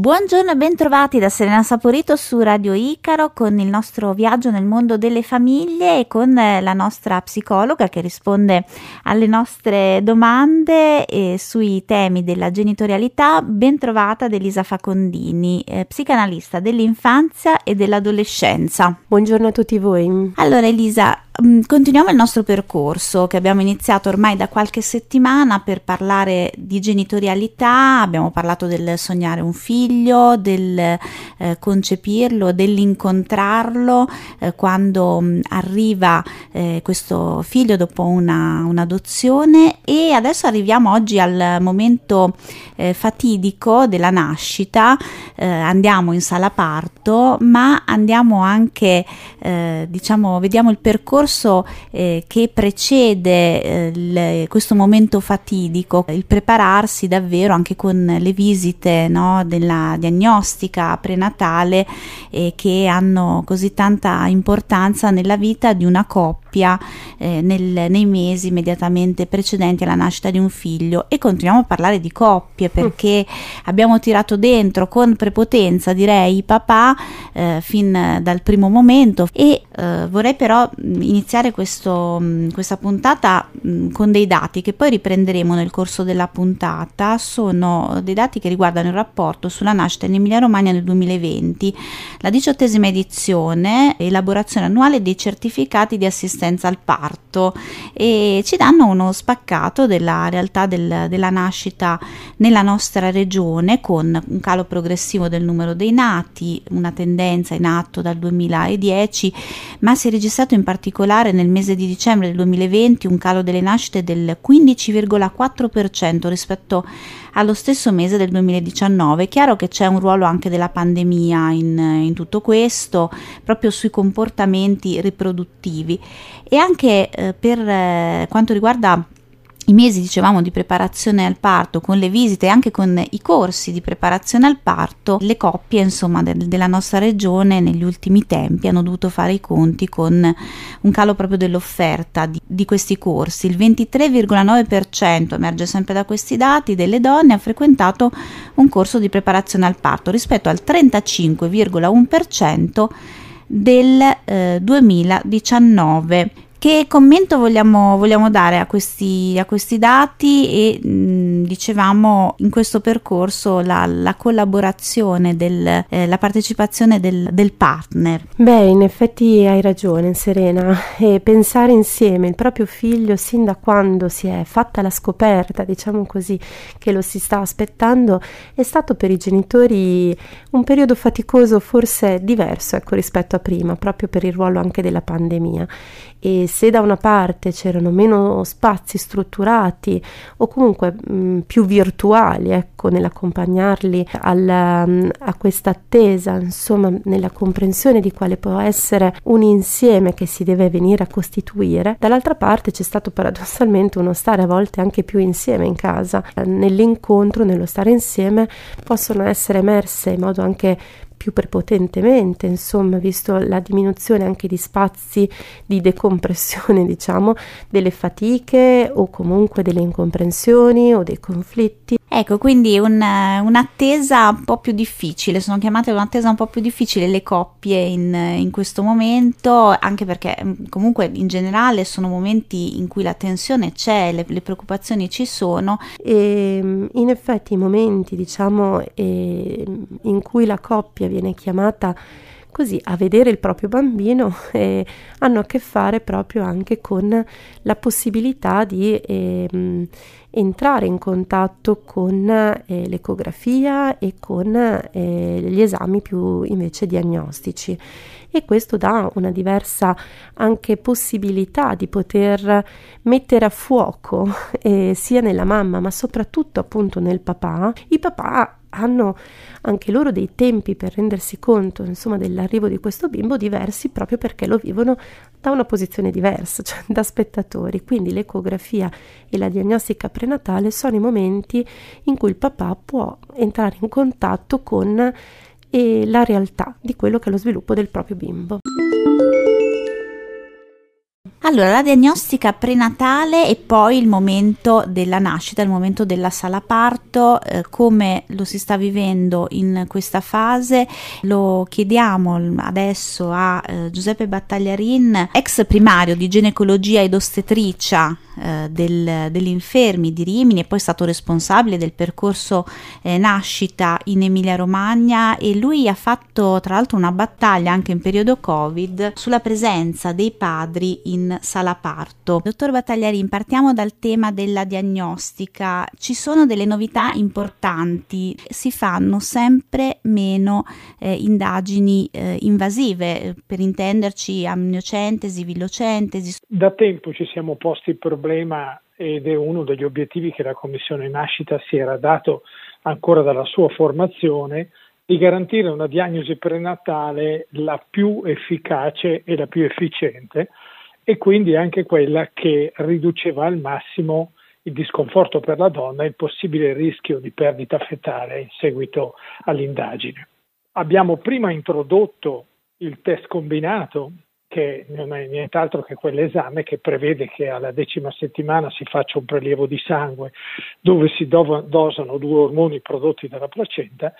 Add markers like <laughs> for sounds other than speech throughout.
Buongiorno e bentrovati da Serena Saporito su Radio Icaro con il nostro viaggio nel mondo delle famiglie e con eh, la nostra psicologa che risponde alle nostre domande eh, sui temi della genitorialità. Bentrovata ad Elisa Facondini, eh, psicanalista dell'infanzia e dell'adolescenza. Buongiorno a tutti voi. Allora Elisa, continuiamo il nostro percorso che abbiamo iniziato ormai da qualche settimana per parlare di genitorialità, abbiamo parlato del sognare un figlio, del eh, concepirlo, dell'incontrarlo eh, quando mh, mm, arriva eh, questo figlio dopo una, un'adozione. E adesso arriviamo oggi al momento eh, fatidico della nascita, eh, andiamo in sala parto ma andiamo anche eh, diciamo vediamo il percorso percorso eh, che precede eh, le, questo momento fatidico, il prepararsi davvero anche con le visite no, della diagnostica prenatale eh, che hanno così tanta importanza nella vita di una coppia eh, nel, nei mesi immediatamente precedenti alla nascita di un figlio e continuiamo a parlare di coppie perché mm. abbiamo tirato dentro con prepotenza direi i papà eh, fin dal primo momento e eh, vorrei però iniziare questo, mm, questa puntata mm, con dei dati che poi riprenderemo nel corso della puntata. Sono dei dati che riguardano il rapporto sulla nascita in Emilia Romagna nel 2020, la diciottesima edizione, elaborazione annuale dei certificati di assistenza al parto e ci danno uno spaccato della realtà del, della nascita nella nostra regione con un calo progressivo del numero dei nati, una tendenza in atto dal 2010, ma si è registrato in particolare nel mese di dicembre del 2020 un calo delle nascite del 15,4% rispetto allo stesso mese del 2019. È chiaro che c'è un ruolo anche della pandemia in, in tutto questo, proprio sui comportamenti riproduttivi e anche eh, per eh, quanto riguarda i mesi, dicevamo, di preparazione al parto, con le visite e anche con i corsi di preparazione al parto, le coppie, insomma, de- della nostra regione negli ultimi tempi hanno dovuto fare i conti con un calo proprio dell'offerta di, di questi corsi. Il 23,9% emerge sempre da questi dati delle donne ha frequentato un corso di preparazione al parto rispetto al 35,1% del eh, 2019 che commento vogliamo, vogliamo dare a questi, a questi, dati e dicevamo in questo percorso la, la collaborazione, del, eh, la partecipazione del, del, partner? Beh, in effetti hai ragione Serena, e pensare insieme il proprio figlio sin da quando si è fatta la scoperta, diciamo così, che lo si sta aspettando, è stato per i genitori un periodo faticoso forse diverso ecco, rispetto a prima, proprio per il ruolo anche della pandemia e se da una parte c'erano meno spazi strutturati o comunque mh, mm, più virtuali, ecco, nell'accompagnarli alla, mm, a questa attesa, insomma, nella comprensione di quale può essere un insieme che si deve venire a costituire, dall'altra parte c'è stato paradossalmente uno stare a volte anche più insieme in casa. Nell'incontro, nello stare insieme, possono essere emerse in modo anche più prepotentemente, insomma, visto la diminuzione anche di spazi di decompressione, <laughs> diciamo, delle fatiche o comunque delle incomprensioni o dei conflitti. Ecco, quindi un, un'attesa un po' più difficile, sono chiamate un'attesa un po' più difficile le coppie in, in, questo momento, anche perché mm, comunque in generale sono momenti in cui la tensione c'è, le, le preoccupazioni ci sono. E mm, in effetti i momenti, diciamo, eh, in cui la coppia viene chiamata così a vedere il proprio bambino <laughs> eh, hanno a che fare proprio anche con la possibilità di eh, entrare in contatto con eh, l'ecografia e con eh, gli esami più invece diagnostici. E questo dà una diversa anche possibilità di poter mettere a fuoco <laughs> eh, sia nella mamma ma soprattutto appunto nel papà. I papà hanno anche loro dei tempi per rendersi conto insomma dell'arrivo di questo bimbo diversi proprio perché lo vivono da una posizione diversa, <laughs> cioè da spettatori. Quindi l'ecografia e la diagnostica prenatale sono i momenti in cui il papà può entrare in contatto con eh, la realtà di quello che è lo sviluppo del proprio bimbo. Allora, la diagnostica prenatale e poi il momento della nascita, il momento della sala parto, eh, come lo si sta vivendo in questa fase, lo chiediamo adesso a eh, Giuseppe Battagliarin, ex primario di ginecologia ed ostetricia eh, del, degli infermi di Rimini e poi è stato responsabile del percorso eh, nascita in Emilia Romagna e lui ha fatto tra l'altro una battaglia anche in periodo Covid sulla presenza dei padri in sala parto. Dottor Battagliarin, partiamo dal tema della diagnostica. Ci sono delle novità importanti, si fanno sempre meno eh, indagini eh, invasive, per intenderci amniocentesi, villocentesi. Da tempo ci siamo posti il problema ed è uno degli obiettivi che la Commissione Nascita si era dato ancora dalla sua formazione di garantire una diagnosi prenatale la più efficace e la più efficiente e quindi anche quella che riduceva al massimo il disconforto per la donna e il possibile rischio di perdita fetale in seguito all'indagine. Abbiamo prima introdotto il test combinato, che non è nient'altro che quell'esame che prevede che alla decima settimana si faccia un prelievo di sangue dove si dosano due ormoni prodotti dalla placenta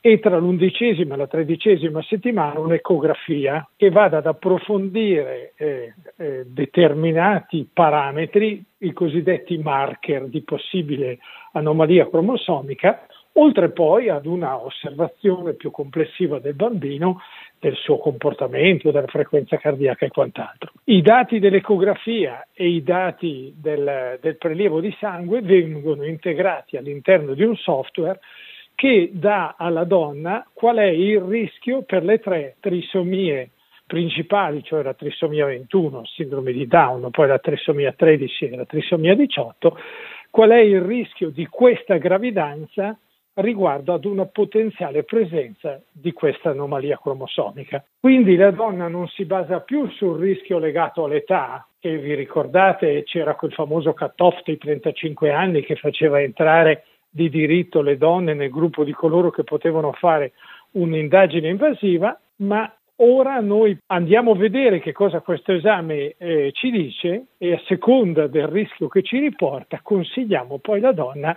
e tra l'undicesima e la tredicesima settimana un'ecografia che vada ad approfondire eh, eh, determinati parametri, i cosiddetti marker di possibile anomalia cromosomica, oltre poi ad una osservazione più complessiva del bambino, del suo comportamento, della frequenza cardiaca e quant'altro. I dati dell'ecografia e i dati del, del prelievo di sangue vengono integrati all'interno di un software che dà alla donna qual è il rischio per le tre trisomie principali, cioè la trisomia 21, sindrome di Down, poi la trisomia 13 e la trisomia 18, qual è il rischio di questa gravidanza riguardo ad una potenziale presenza di questa anomalia cromosomica. Quindi la donna non si basa più sul rischio legato all'età, che vi ricordate c'era quel famoso cut-off dei 35 anni che faceva entrare di diritto le donne nel gruppo di coloro che potevano fare un'indagine invasiva, ma ora noi andiamo a vedere che cosa questo esame eh, ci dice e a seconda del rischio che ci riporta consigliamo poi alla donna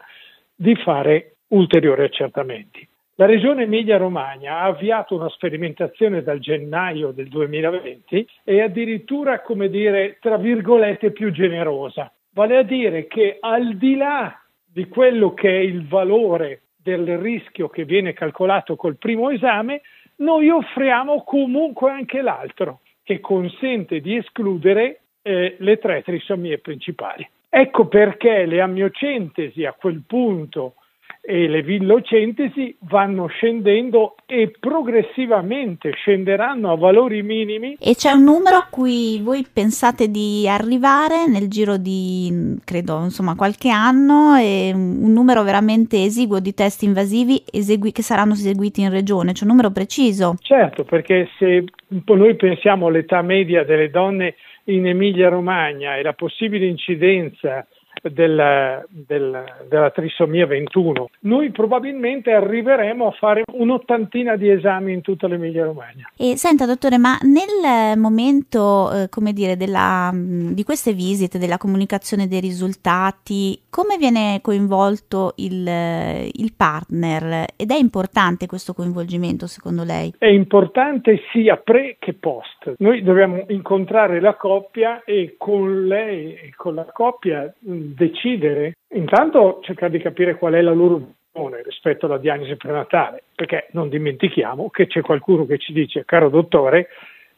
di fare ulteriori accertamenti. La Regione Emilia-Romagna ha avviato una sperimentazione dal gennaio del 2020 e addirittura, come dire, tra virgolette, più generosa. Vale a dire che al di là di quello che è il valore del rischio che viene calcolato col primo esame, noi offriamo comunque anche l'altro, che consente di escludere eh, le tre trisomie principali. Ecco perché le ammiocentesi a quel punto e le villocentesi vanno scendendo e progressivamente scenderanno a valori minimi. E c'è un numero a cui voi pensate di arrivare nel giro di, credo, insomma, qualche anno e un numero veramente esiguo di test invasivi esegui- che saranno eseguiti in regione, c'è un numero preciso? Certo, perché se noi pensiamo all'età media delle donne in Emilia Romagna e la possibile incidenza del, del, della trisomia 21, noi probabilmente arriveremo a fare un'ottantina di esami in tutta l'Emilia Romagna. E senta dottore, ma nel momento, eh, come dire, della, di queste visite, della comunicazione dei risultati, come viene coinvolto il, il partner? Ed è importante questo coinvolgimento secondo lei? È importante sia pre che post. Noi dobbiamo incontrare la coppia e con lei e con la coppia decidere, intanto cercare di capire qual è la loro visione rispetto alla diagnosi prenatale, perché non dimentichiamo che c'è qualcuno che ci dice, caro dottore,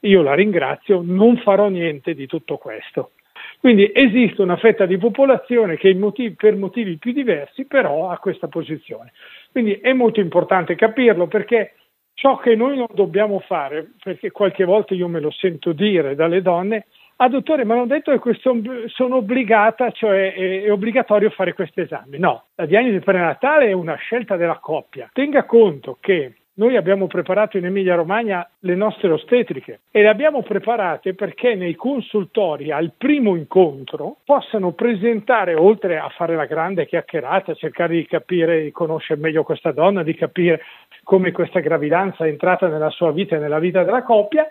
io la ringrazio, non farò niente di tutto questo. Quindi esiste una fetta di popolazione che motivi, per motivi più diversi però ha questa posizione. Quindi è molto importante capirlo perché ciò che noi non dobbiamo fare, perché qualche volta io me lo sento dire dalle donne, Ah, dottore, ma hanno detto che questo, sono obbligata, cioè è, è, obbligatorio fare questo esame. No, la diagnosi prenatale è una scelta della coppia. Tenga conto che noi abbiamo preparato in Emilia Romagna le nostre ostetriche e le abbiamo preparate perché nei consultori al primo incontro possano presentare, oltre a fare la grande chiacchierata, cercare di capire, di conoscere meglio questa donna, di capire come questa gravidanza è entrata nella sua vita e nella vita della coppia,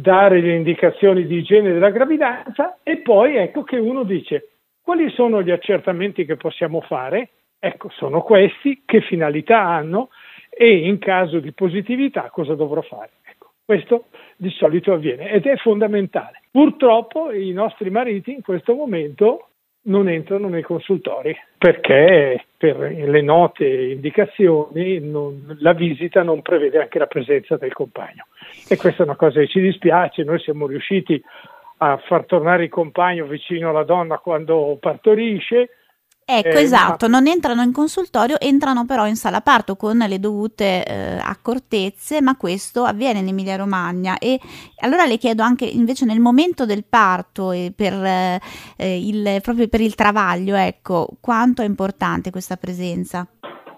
dare le indicazioni di igiene della gravidanza e poi ecco che uno dice quali sono gli accertamenti che possiamo fare? Ecco, sono questi, che finalità hanno e in caso di positività cosa dovrò fare? Ecco, questo di solito avviene ed è fondamentale. Purtroppo i nostri mariti in questo momento non entrano nei consultori perché per le note indicazioni non, la visita non prevede anche la presenza del compagno. E questa è una cosa che ci dispiace, noi siamo riusciti a far tornare il compagno vicino alla donna quando partorisce Ecco, eh, esatto, non entrano in consultorio, entrano però in sala parto con le dovute eh, accortezze, ma questo avviene in Emilia Romagna e allora le chiedo anche invece nel momento del parto e per, eh, il, proprio per il travaglio, ecco, quanto è importante questa presenza?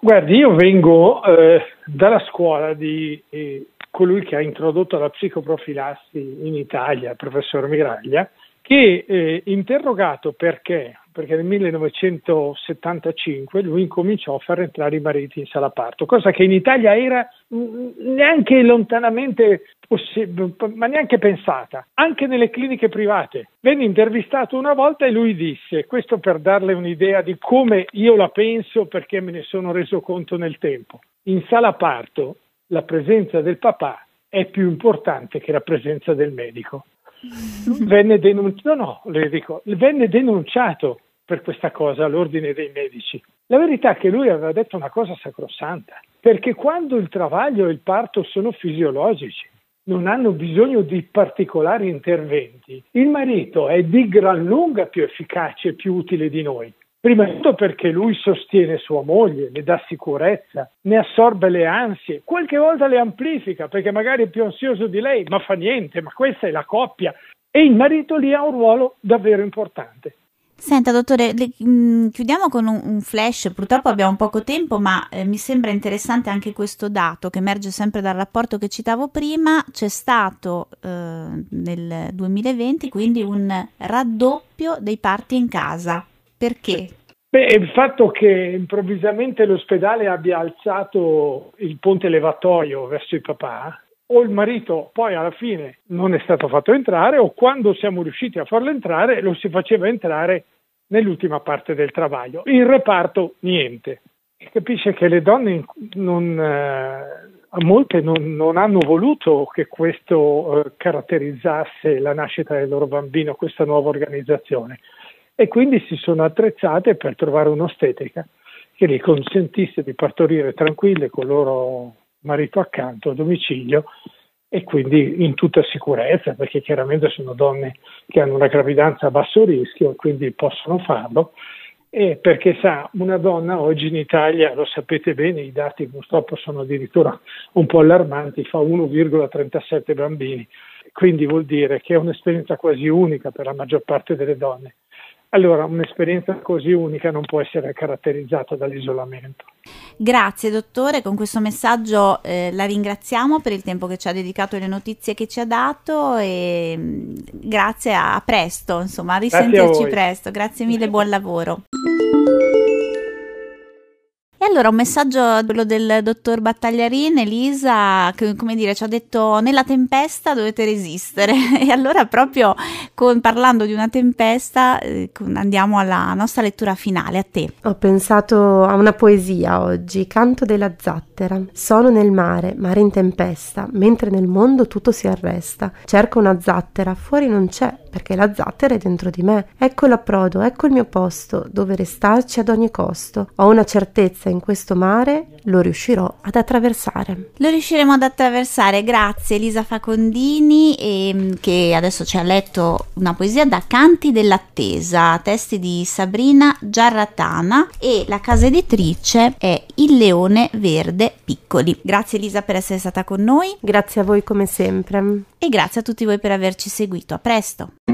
Guardi, io vengo eh, dalla scuola di eh, colui che ha introdotto la psicoprofilassi in Italia, il professor Miraglia, che eh, interrogato perché perché nel 1975 lui incominciò a far entrare i mariti in sala parto, cosa che in Italia era neanche lontanamente possibile, ma neanche pensata, anche nelle cliniche private. Venne intervistato una volta e lui disse, questo per darle un'idea di come io la penso perché me ne sono reso conto nel tempo, in sala parto la presenza del papà è più importante che la presenza del medico venne denunciato, no, no, le dico, venne denunciato per questa cosa all'ordine dei medici. La verità è che lui aveva detto una cosa sacrosanta, perché quando il travaglio e il parto sono fisiologici, non hanno bisogno di particolari interventi, il marito è di gran lunga più efficace e più utile di noi. Prima di tutto perché lui sostiene sua moglie, le dà sicurezza, ne assorbe le ansie, qualche volta le amplifica perché magari è più ansioso di lei, ma fa niente, ma questa è la coppia. E il marito lì ha un ruolo davvero importante. Senta, dottore, le, mh, mm, chiudiamo con un, un, flash. Purtroppo abbiamo poco tempo, ma eh, mi sembra interessante anche questo dato che emerge sempre dal rapporto che citavo prima. C'è stato eh, nel 2020 quindi un raddoppio dei parti in casa. Perché? Beh, il fatto che improvvisamente l'ospedale abbia alzato il ponte levatoio verso il papà, o il marito poi alla fine non è stato fatto entrare, o quando siamo riusciti a farlo entrare lo si faceva entrare nell'ultima parte del travaglio. In reparto niente. Capisce che le donne non, eh, molte non, non, hanno voluto che questo eh, caratterizzasse la nascita del loro bambino, questa nuova organizzazione e quindi si sono attrezzate per trovare un'ostetrica che gli consentisse di partorire tranquille con il loro marito accanto a domicilio e quindi in tutta sicurezza, perché chiaramente sono donne che hanno una gravidanza a basso rischio e quindi possono farlo. E perché sa, una donna oggi in Italia, lo sapete bene, i dati purtroppo sono addirittura un po' allarmanti, fa 1,37 bambini, quindi vuol dire che è un'esperienza quasi unica per la maggior parte delle donne. Allora, un'esperienza così unica non può essere caratterizzata dall'isolamento. Grazie dottore, con questo messaggio eh, la ringraziamo per il tempo che ci ha dedicato e le notizie che ci ha dato e mm, grazie, a, a presto, insomma, a risentirci a presto. Grazie mille, buon lavoro. E allora un messaggio quello del dottor Battagliarin, Elisa, che come dire ci ha detto nella tempesta dovete resistere <laughs> e allora proprio con, parlando di una tempesta eh, andiamo alla nostra lettura finale, a te. Ho pensato a una poesia oggi, Canto della zattera. Sono nel mare, mare in tempesta, mentre nel mondo tutto si arresta. Cerco una zattera, fuori non c'è, perché la zattera è dentro di me. Ecco l'approdo, ecco il mio posto, dove restarci ad ogni costo. Ho una certezza in questo mare lo riuscirò ad attraversare. Lo riusciremo ad attraversare, grazie Elisa Facondini e, che adesso ci ha letto una poesia da Canti dell'attesa, testi di Sabrina Giarratana e la casa editrice è Il Leone Verde Piccoli. Grazie Elisa per essere stata con noi. Grazie a voi come sempre. E grazie a tutti voi per averci seguito. A presto.